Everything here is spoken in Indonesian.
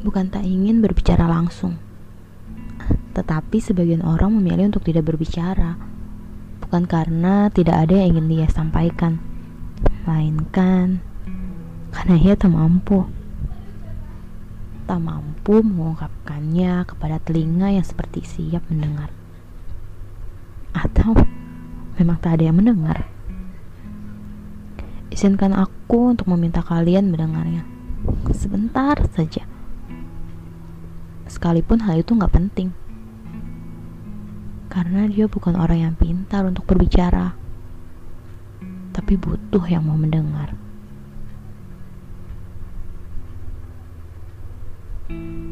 bukan tak ingin berbicara langsung, tetapi sebagian orang memilih untuk tidak berbicara, bukan karena tidak ada yang ingin dia sampaikan, melainkan karena ia tak mampu. Tak mampu mengungkapkannya kepada telinga yang seperti siap mendengar. Atau memang tak ada yang mendengar. Izinkan aku untuk meminta kalian mendengarnya. Sebentar saja sekalipun hal itu nggak penting. Karena dia bukan orang yang pintar untuk berbicara, tapi butuh yang mau mendengar. thank you